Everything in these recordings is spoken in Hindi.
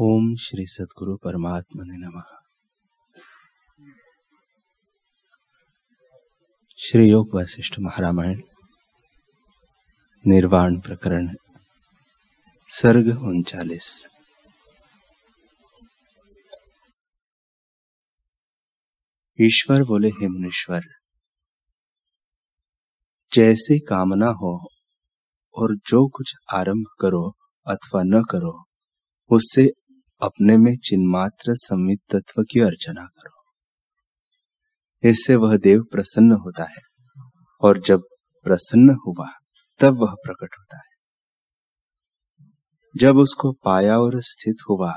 ओम श्री सदगुरु परमात्मा ने नम। श्री योग वशिष्ठ महारामायण, निर्वाण प्रकरण, सर्ग उनचालीस। ईश्वर बोले, हे मुनीश्वर, जैसी कामना हो और जो कुछ आरंभ करो अथवा न करो, उससे अपने में चिन्मात्र संवित तत्व की अर्चना करो। इससे वह देव प्रसन्न होता है, और जब प्रसन्न हुआ, तब वह प्रकट होता है। जब उसको पाया और स्थित हुआ,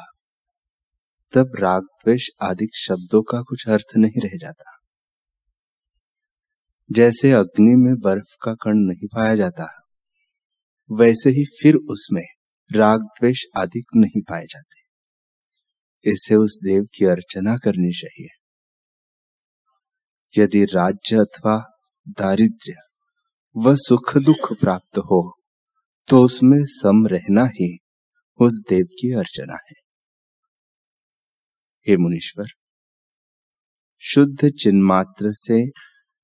तब राग द्वेष आदि शब्दों का कुछ अर्थ नहीं रह जाता। जैसे अग्नि में बर्फ़ का कण नहीं पाया जाता, वैसे ही फिर उसमें राग द्वेष आदि नहीं पाए जाते। इसे उस देव की अर्चना करनी चाहिए। यदि राज्य अथवा दारिद्र्य व सुख दुख प्राप्त हो तो उसमें सम रहना ही उस देव की अर्चना है। हे मुनीश्वर, शुद्ध चिन्मात्र से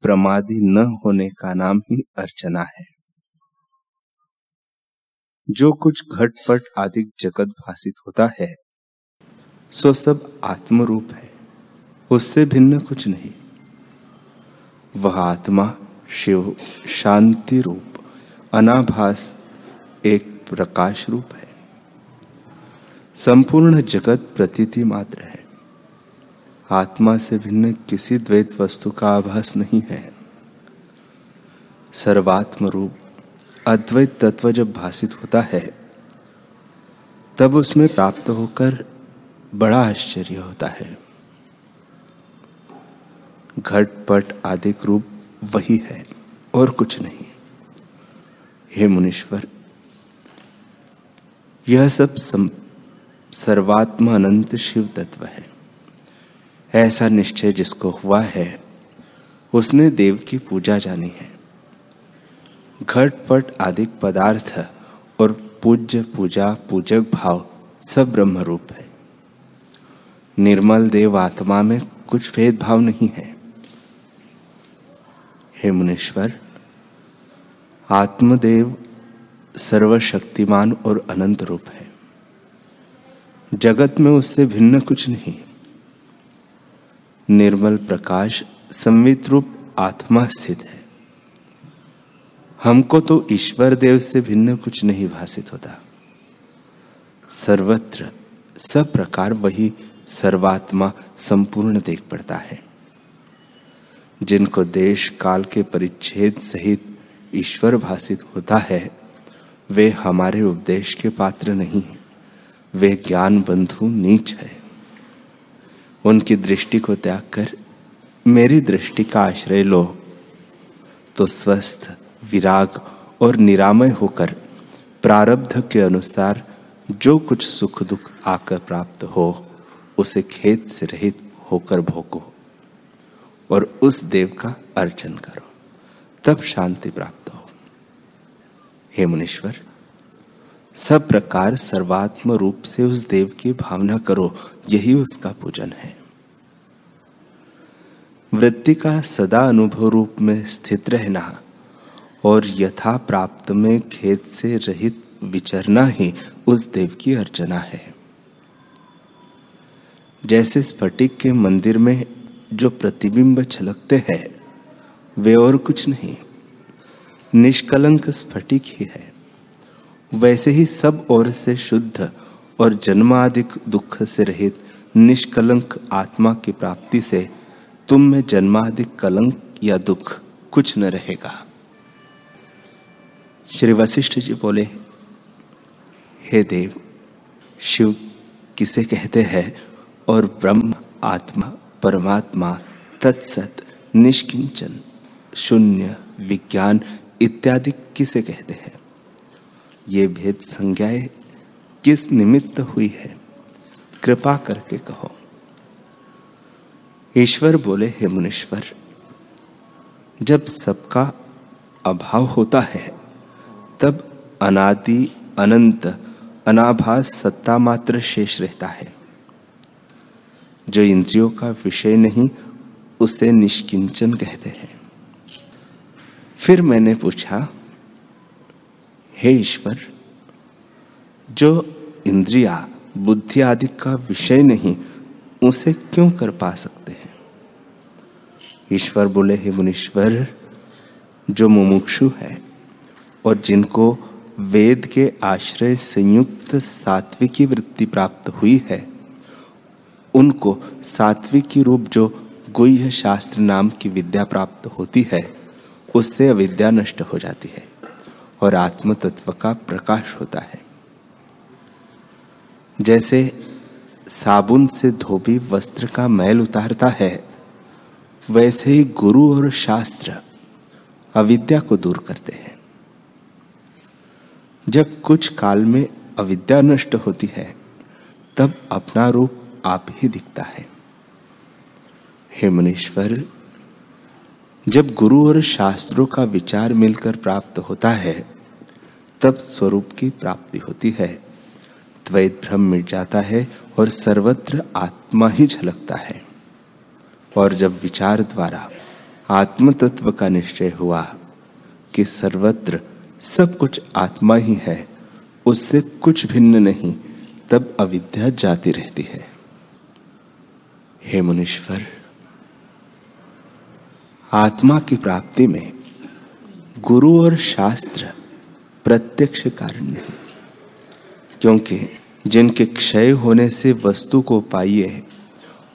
प्रमादी न होने का नाम ही अर्चना है। जो कुछ घटपट आदि जगत भाषित होता है सो सब आत्मरूप है। उससे भिन्न कुछ नहीं। वह आत्मा शिव शांति रूप, अनाभास एक प्रकाश रूप है। संपूर्ण जगत प्रतीति मात्र है। आत्मा से भिन्न किसी द्वैत वस्तु का आभास नहीं है। सर्वात्म रूप अद्वैत तत्व जब भाषित होता है, तब उसमें प्राप्त होकर बड़ा आश्चर्य होता है। घटपट आदि रूप वही है और कुछ नहीं। हे मुनीश्वर, यह सब सर्वात्म अनंत शिव तत्व है। ऐसा निश्चय जिसको हुआ है, उसने देव की पूजा जानी है। घटपट आदि पदार्थ और पूज्य पूजा पूजक भाव सब ब्रह्म रूप है। निर्मल देव आत्मा में कुछ भेदभाव नहीं है। हे मुनीश्वर, आत्मदेव सर्वशक्तिमान और अनंत रूप है। जगत में उससे भिन्न कुछ नहीं। निर्मल प्रकाश संवित रूप आत्मा स्थित है। हमको तो ईश्वर देव से भिन्न कुछ नहीं भाषित होता। सर्वत्र सब प्रकार वही सर्वात्मा संपूर्ण देख पड़ता है। जिनको देश काल के परिच्छेद सहित ईश्वर भाषित होता है, वे हमारे उपदेश के पात्र नहीं है। वे ज्ञान बंधु नीच है। उनकी दृष्टि को त्याग कर मेरी दृष्टि का आश्रय लो। तो स्वस्थ, विराग और निरामय होकर प्रारब्ध के अनुसार जो कुछ सुख दुख आकर प्राप्त हो उसे खेत से रहित होकर भोको और उस देव का अर्चन करो, तब शांति प्राप्त हो। हे मुनीश्वर, सब प्रकार सर्वात्म रूप से उस देव की भावना करो, यही उसका पूजन है। वृत्ति का सदा अनुभव रूप में स्थित रहना और यथा प्राप्त में खेत से रहित विचरना ही उस देव की अर्चना है। जैसे स्फटिक के मंदिर में जो प्रतिबिंब छलकते हैं, वे और कुछ नहीं। निष्कलंक स्फटिक ही है। वैसे ही सब ओर से शुद्ध और जन्मादिक दुख से रहित निष्कलंक आत्मा की प्राप्ति से तुम में जन्मादिक कलंक या दुख कुछ न रहेगा। श्री वशिष्ठ जी बोले, हे देव, शिव किसे कहते हैं और ब्रह्म, आत्मा, परमात्मा, तत्सत, निष्किंचन, शून्य, विज्ञान इत्यादि किसे कहते हैं? ये भेद संज्ञाएँ किस निमित्त हुई है? कृपा करके कहो। ईश्वर बोले, हे मुनीश्वर, जब सबका अभाव होता है, तब अनादि, अनंत, अनाभास सत्ता मात्र शेष रहता है। जो इंद्रियों का विषय नहीं, उसे निष्किंचन कहते हैं। फिर मैंने पूछा, हे ईश्वर, जो इंद्रिया, बुद्धि आदि का विषय नहीं, उसे क्यों कर पा सकते हैं? ईश्वर बोले, हे मुनीश्वर, जो मुमुक्षु है और जिनको वेद के आश्रय संयुक्त सात्विकी वृत्ति प्राप्त हुई है उनको सात्विकी रूप जो गुह्य शास्त्र नाम की विद्या प्राप्त होती है, उससे अविद्या नष्ट हो जाती है और आत्म तत्व का प्रकाश होता है। जैसे साबुन से धोबी वस्त्र का मैल उतारता है, वैसे ही गुरु और शास्त्र अविद्या को दूर करते हैं। जब कुछ काल में अविद्या नष्ट होती है, तब अपना रूप आप ही दिखता है। हे मुनीश्वर, जब गुरु और शास्त्रों का विचार मिलकर प्राप्त होता है, तब स्वरूप की प्राप्ति होती है। द्वैत भ्रम मिट जाता है और सर्वत्र आत्मा ही झलकता है। और जब विचार द्वारा आत्म तत्व का निश्चय हुआ कि सर्वत्र सब कुछ आत्मा ही है, उससे कुछ भिन्न नहीं, तब अविद्या जाती रहती है। हे मुनीश्वर, आत्मा की प्राप्ति में गुरु और शास्त्र प्रत्यक्ष कारण नहीं क्योंकि जिनके क्षय होने से वस्तु को पाइए,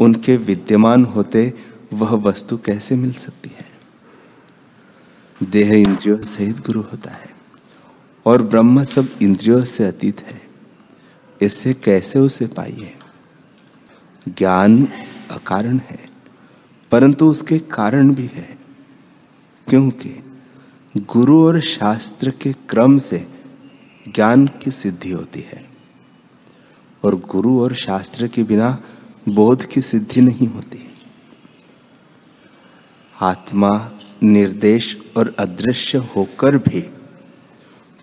उनके विद्यमान होते वह वस्तु कैसे मिल सकती है? देह इंद्रियों सहित गुरु होता है और ब्रह्म सब इंद्रियों से अतीत है इससे कैसे उसे पाइए? ज्ञान अकारण है, परंतु उसके कारण भी है, क्योंकि गुरु और शास्त्र के क्रम से ज्ञान की सिद्धि होती है, और गुरु और शास्त्र के बिना बोध की सिद्धि नहीं होती। आत्मा निर्देश और अदृश्य होकर भी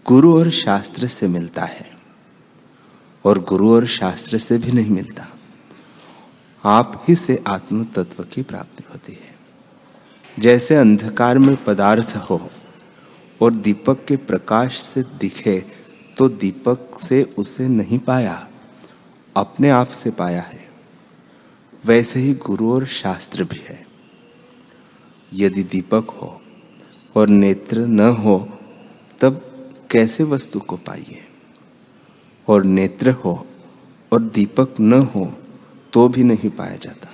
गुरु और शास्त्र से मिलता है, और गुरु और शास्त्र से भी नहीं मिलता। आप ही से आत्म तत्व की प्राप्ति होती है। जैसे अंधकार में पदार्थ हो और दीपक के प्रकाश से दिखे तो दीपक से उसे नहीं पाया, अपने आप से पाया है। वैसे ही गुरु और शास्त्र भी है। यदि दीपक हो और नेत्र न हो, तब कैसे वस्तु को पाइए? और नेत्र हो और दीपक न हो तो भी नहीं पाया जाता।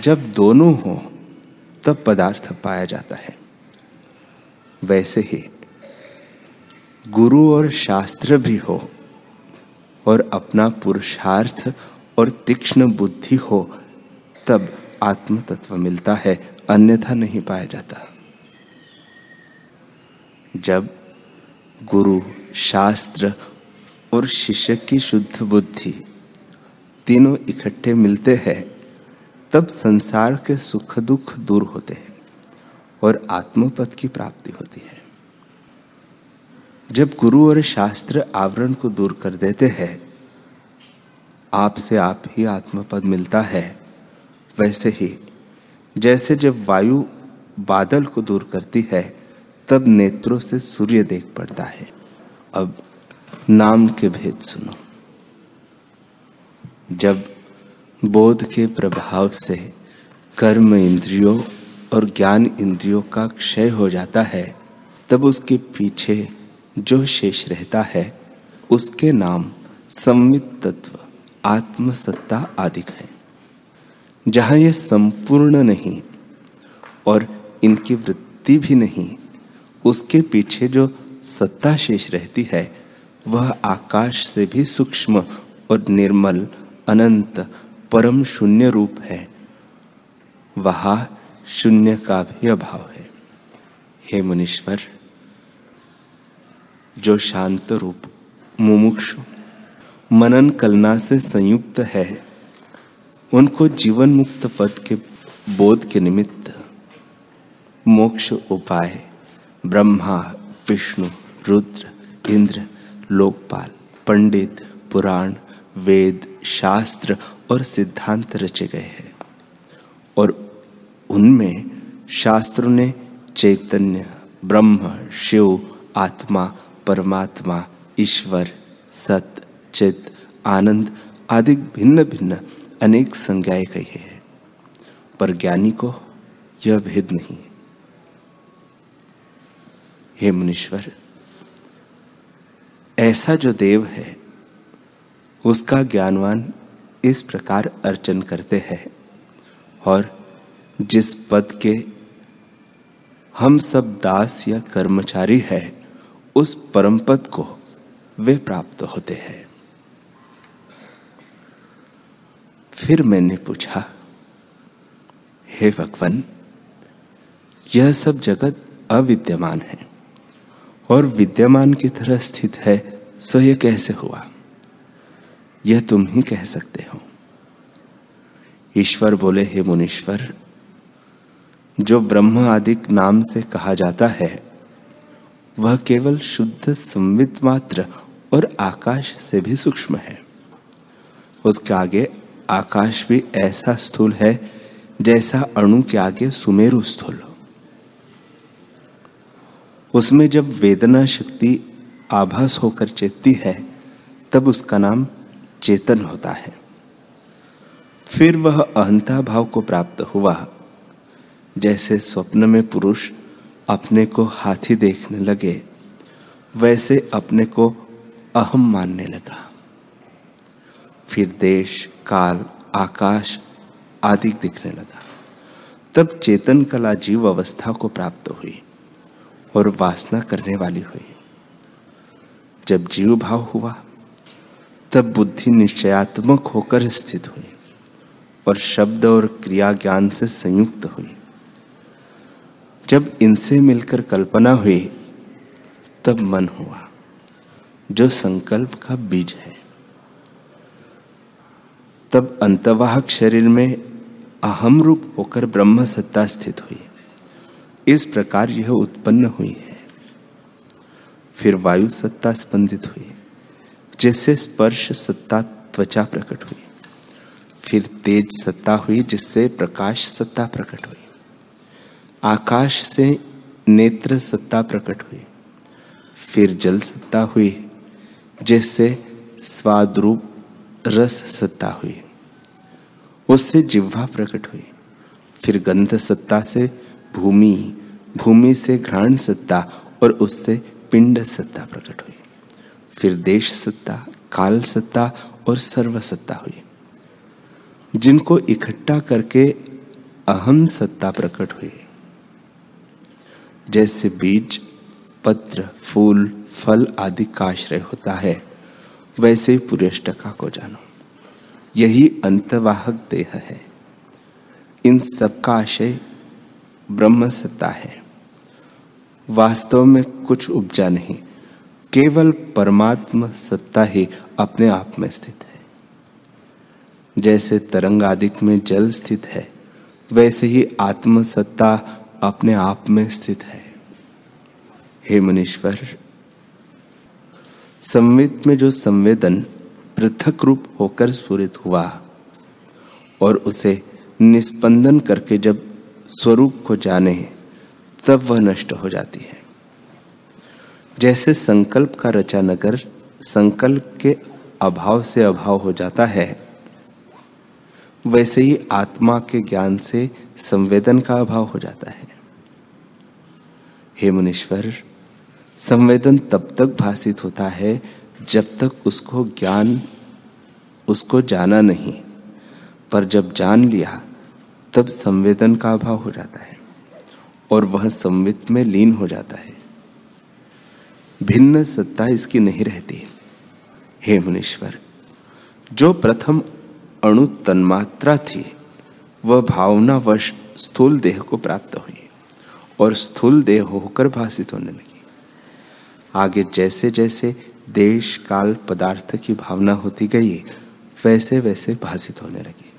जब दोनों हो, तब पदार्थ पाया जाता है। वैसे ही, गुरु और शास्त्र भी हो, और अपना पुरुषार्थ और तीक्ष्ण बुद्धि हो, तब आत्म तत्व मिलता है, अन्यथा नहीं पाया जाता। जब गुरु, शास्त्र और शिष्य की शुद्ध बुद्धि तीनों इकट्ठे मिलते हैं, तब संसार के सुख दुख दूर होते हैं और आत्मपद की प्राप्ति होती है। जब गुरु और शास्त्र आवरण को दूर कर देते हैं, आप से आप ही आत्मपद मिलता है। वैसे ही, जैसे जब वायु बादल को दूर करती है, तब नेत्रों से सूर्य देख पड़ता है। अब नाम के भेद सुनो। जब बोध के प्रभाव से कर्म इंद्रियों और ज्ञान इंद्रियों का क्षय हो जाता है, तब उसके पीछे जो शेष रहता है, उसके नाम संवित तत्व, आत्मसत्ता आदि है। जहाँ यह संपूर्ण नहीं और इनकी वृत्ति भी नहीं, उसके पीछे जो सत्ता शेष रहती है, वह आकाश से भी सूक्ष्म और निर्मल अनंत परम शून्य रूप है। वहा शून्य का भी अभाव है। हे मुनीश्वर, जो शांत रूप, मुमुक्षु, मनन कलना से संयुक्त है, उनको जीवन मुक्त पद के बोध के निमित्त मोक्ष उपाय, ब्रह्मा, विष्णु, रुद्र, इंद्र, लोकपाल, पंडित, पुराण वेद, शास्त्र और सिद्धांत रचे गए हैं। और उनमें शास्त्रों ने चैतन्य, ब्रह्म, शिव, आत्मा, परमात्मा, ईश्वर, सत, चित, आनंद आदि भिन्न भिन्न अनेक संज्ञाएँ कही है। पर ज्ञानी को यह भेद नहीं। हे मुनीश्वर, ऐसा जो देव है उसका ज्ञानवान इस प्रकार अर्चन करते हैं। और जिस पद के हम सब दास या कर्मचारी है, उस परम पद को वे प्राप्त होते हैं। फिर मैंने पूछा, हे भगवान, यह सब जगत अविद्यमान है और विद्यमान की तरह स्थित है, सो यह कैसे हुआ? यह तुम ही कह सकते हो। ईश्वर बोले, हे मुनीश्वर, जो ब्रह्म आदि नाम से कहा जाता है, वह केवल शुद्ध संवित मात्र और आकाश से भी सूक्ष्म है। उसके आगे आकाश भी ऐसा स्थूल है, जैसा अणु के आगे सुमेरु स्थूल उसमें जब वेदना शक्ति आभास होकर चेतती है, तब उसका नाम चेतन होता है। फिर वह अहंता भाव को प्राप्त हुआ। जैसे स्वप्न में पुरुष अपने को हाथी देखने लगे, वैसे अपने को अहम मानने लगा। फिर देश, काल, आकाश आदि दिखने लगा। तब चेतन कला जीव अवस्था को प्राप्त हुई और वासना करने वाली हुई। जब जीव भाव हुआ तब बुद्धि निश्चयात्मक होकर स्थित हुई और शब्द और क्रिया ज्ञान से संयुक्त हुई। जब इनसे मिलकर कल्पना हुई, तब मन हुआ, जो संकल्प का बीज है। तब अंतवाहक शरीर में अहम रूप होकर ब्रह्म सत्ता स्थित हुई। इस प्रकार यह उत्पन्न हुई है। फिर वायु सत्ता स्पंदित हुई। जिससे स्पर्श सत्ता त्वचा प्रकट हुई। फिर तेज सत्ता हुई, जिससे प्रकाश सत्ता प्रकट हुई। आकाश से नेत्र सत्ता प्रकट हुई। फिर जल सत्ता हुई, जिससे स्वादरूप रस सत्ता हुई। उससे जिह्वा प्रकट हुई। फिर गंध सत्ता से भूमि भूमि से घ्राण सत्ता और उससे पिंड सत्ता प्रकट हुई। फिर देश सत्ता, काल सत्ता और सर्व सत्ता हुई। जिनको इकट्ठा करके अहम सत्ता प्रकट हुई। जैसे बीज, पत्र, फूल, फल आदि का आश्रय होता है, वैसे पुरेष्टका को जानो। यही अंतवाहक देह है। इन सब का आशय ब्रह्म सत्ता है। वास्तव में कुछ उपजा नहीं केवल परमात्म सत्ता ही अपने आप में स्थित है। जैसे तरंग आदिक में जल स्थित है, वैसे ही आत्म सत्ता अपने आप में स्थित है। हे मुनीश्वर, संवित में जो संवेदन पृथक रूप होकर स्फुरित हुआ और उसे निस्पंदन करके जब स्वरूप को जाने, तब वह नष्ट हो जाती है। जैसे संकल्प का रचा नगर संकल्प के अभाव से अभाव हो जाता है, वैसे ही आत्मा के ज्ञान से संवेदन का अभाव हो जाता है। हे मुनीश्वर, संवेदन तब तक भाषित होता है जब तक उसको ज्ञान, उसको जाना नहीं, पर जब जान लिया, तब संवेदन का अभाव हो जाता है और वह संवित में लीन हो जाता है। भिन्न सत्ता इसकी नहीं रहती। हे मुनीश्वर, जो प्रथम अणु तन्मात्रा थी, वह भावनावश स्थूल देह को प्राप्त हुई और स्थूल देह होकर भाषित होने लगी। आगे जैसे जैसे देश, काल, पदार्थ की भावना होती गई वैसे वैसे भाषित होने लगी।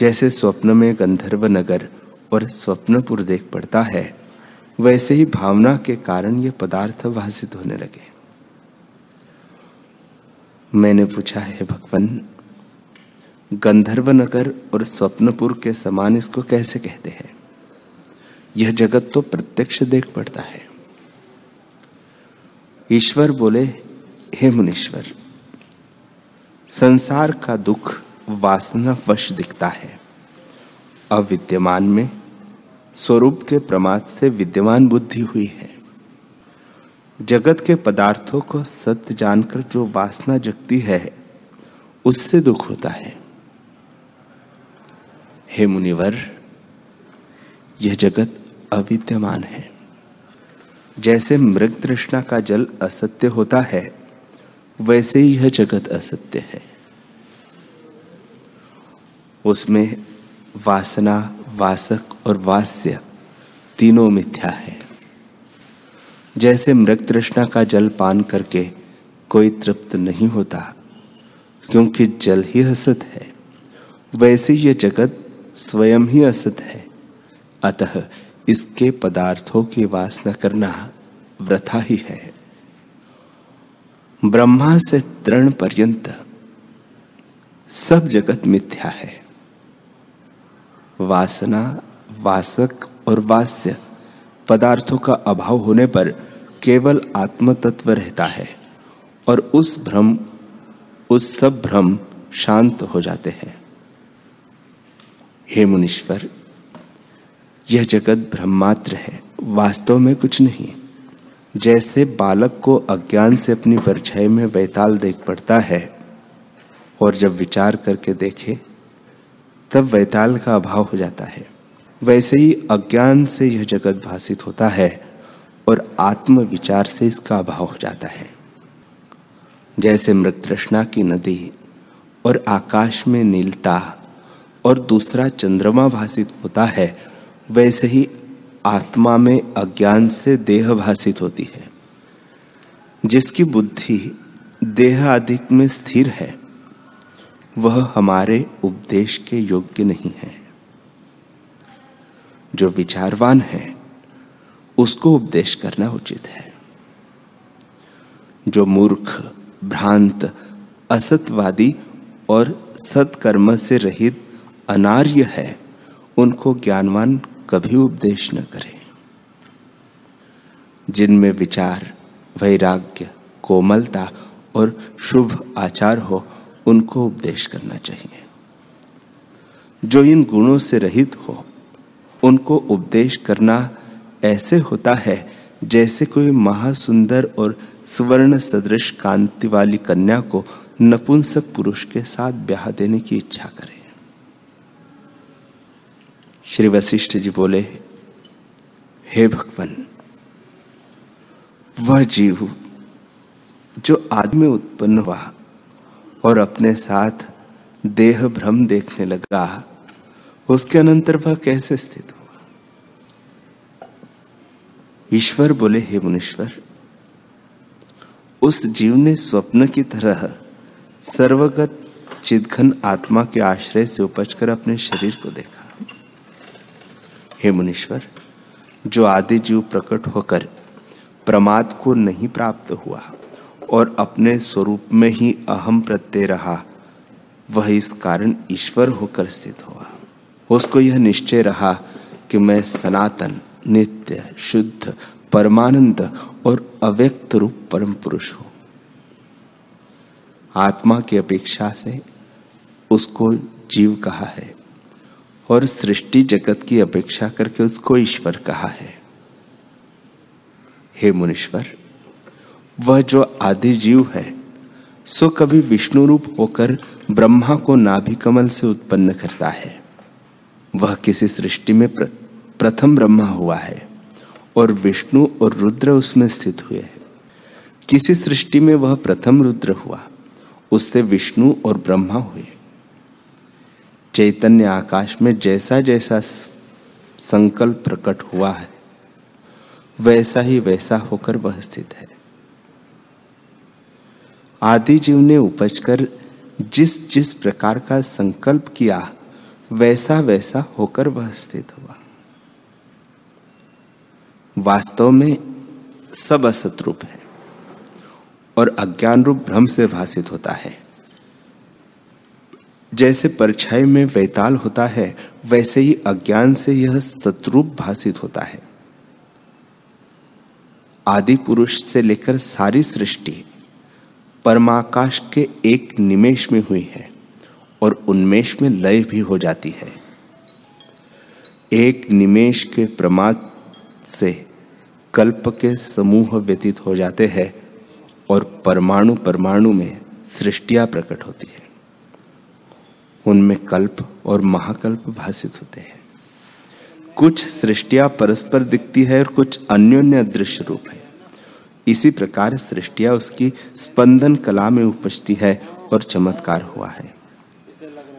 जैसे स्वप्न में गंधर्व नगर और स्वप्नपुर देख पड़ता है वैसे ही भावना के कारण ये पदार्थ भाषित होने लगे। मैंने पूछा, है भगवान, गंधर्व नगर और स्वप्नपुर के समान इसको कैसे कहते हैं? यह जगत तो प्रत्यक्ष देख पड़ता है। ईश्वर बोले, हे मुनीश्वर, संसार का दुख वासना वश दिखता है। अविद्यमान में स्वरूप के प्रमाद से विद्यमान बुद्धि हुई है। जगत के पदार्थों को सत्य जानकर जो वासना जगती है, उससे दुख होता है। हे मुनिवर, यह जगत अविद्यमान है। जैसे मृग तृष्णा का जल असत्य होता है, वैसे ही यह जगत असत्य है। उसमें वासना वासक और वास्य तीनों मिथ्या है। जैसे मृग तृष्णा का जल पान करके कोई तृप्त नहीं होता, क्योंकि जल ही असत है। वैसे यह जगत स्वयं ही असत है। अतः इसके पदार्थों की वासना करना व्रथा ही है। ब्रह्मा से तृण पर्यंत सब जगत मिथ्या है। वासना, वासक और वास्य पदार्थों का अभाव होने पर केवल आत्म तत्व रहता है और उस भ्रम, उस सब भ्रम शांत हो जाते हैं। हे मुनीश्वर, यह जगत ब्रह्मात्र है, वास्तव में कुछ नहीं। जैसे बालक को अज्ञान से अपनी परछाई में वैताल देख पड़ता है और जब विचार करके देखे तब वैताल का अभाव हो जाता है। वैसे ही अज्ञान से यह जगत भाषित होता है और आत्म विचार से इसका अभाव हो जाता है। जैसे मृत तृष्णा की नदी और आकाश में नीलता और दूसरा चंद्रमा भाषित होता है, वैसे ही आत्मा में अज्ञान से देह भाषित होती है। जिसकी बुद्धि देह अधिक में स्थिर है वह हमारे उपदेश के योग्य नहीं है। जो विचारवान है, उसको उपदेश करना उचित है। जो मूर्ख, भ्रांत, असतवादी और सत्कर्म से रहित अनार्य है, उनको ज्ञानवान कभी उपदेश न करे। जिनमें विचार, वैराग्य, कोमलता और शुभ आचार हो उनको उपदेश करना चाहिए। जो इन गुणों से रहित हो, उनको उपदेश करना ऐसे होता है जैसे कोई महासुंदर और स्वर्ण सदृश कांति वाली कन्या को नपुंसक पुरुष के साथ ब्याह देने की इच्छा करे। श्री वशिष्ठ जी बोले, हे भगवान, वह जीव जो आदमी उत्पन्न हुआ और अपने साथ देह भ्रम देखने लगा। उसके अनंतर वह कैसे स्थित हुआ? ईश्वर बोले, हे मुनीश्वर, उस जीव ने स्वप्न की तरह सर्वगत चिदघन आत्मा के आश्रय से उपजकर अपने शरीर को देखा। हे मुनीश्वर, जो आदि जीव प्रकट होकर प्रमाद को नहीं प्राप्त हुआ और अपने स्वरूप में ही अहम प्रत्यय रहा। वह इस कारण ईश्वर होकर स्थित हुआ। उसको यह निश्चय रहा कि मैं सनातन, नित्य, शुद्ध, परमानंद और अव्यक्त रूप परम पुरुष हूँ। आत्मा की अपेक्षा से उसको जीव कहा है और सृष्टि जगत की अपेक्षा करके उसको ईश्वर कहा है। हे मुनीश्वर वह जो आदि जीव है, सो कभी विष्णु रूप होकर ब्रह्मा को नाभि कमल से उत्पन्न करता है। वह किसी सृष्टि में प्रथम ब्रह्मा हुआ है और विष्णु और रुद्र उसमें स्थित हुए हैं। किसी सृष्टि में वह प्रथम रुद्र हुआ, उससे विष्णु और ब्रह्मा हुए। चैतन्य आकाश में जैसा जैसा संकल्प प्रकट हुआ है, वैसा ही वैसा होकर वह स्थित है। आदि जीव ने उपज कर जिस जिस प्रकार का संकल्प किया, वैसा वैसा होकर वह स्थित हुआ। वास्तव में सब असत रूप है और अज्ञान रूप भ्रम से भाषित होता है। जैसे परछाई में वैताल होता है, वैसे ही अज्ञान से यह सतरूप भाषित होता है। आदि पुरुष से लेकर सारी सृष्टि परमाकाश के एक निमेश में हुई है और उन्मेष में लय भी हो जाती है। एक निमेश के प्रमाद से कल्प के समूह व्यतीत हो जाते हैं और परमाणु परमाणु में सृष्टिया प्रकट होती है। उनमें कल्प और महाकल्प भाषित होते हैं। कुछ सृष्टिया परस्पर दिखती है और कुछ अन्योन्य दृश्य रूप है। इसी प्रकार सृष्टिया उसकी स्पंदन कला में उपजती है और चमत्कार हुआ है।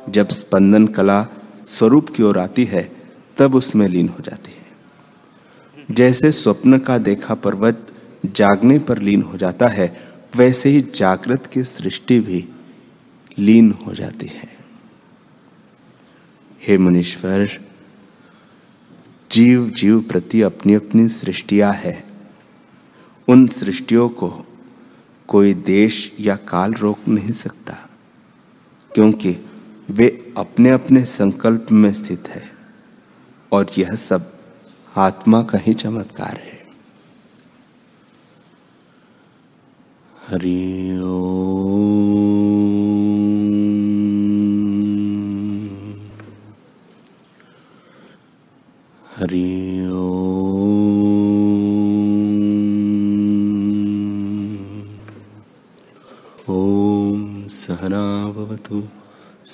जब स्पंदन कला स्वरूप की ओर आती है, तब उसमें लीन हो जाती है। जैसे स्वप्न का देखा पर्वत जागने पर लीन हो जाता है, वैसे ही जागृत की सृष्टि भी लीन हो जाती है। हे मुनीश्वर जीव जीव प्रति अपनी अपनी सृष्टिया है। उन सृष्टियों को कोई देश या काल रोक नहीं सकता, क्योंकि वे अपने अपने संकल्प में स्थित है और यह सब आत्मा का ही चमत्कार है। हरि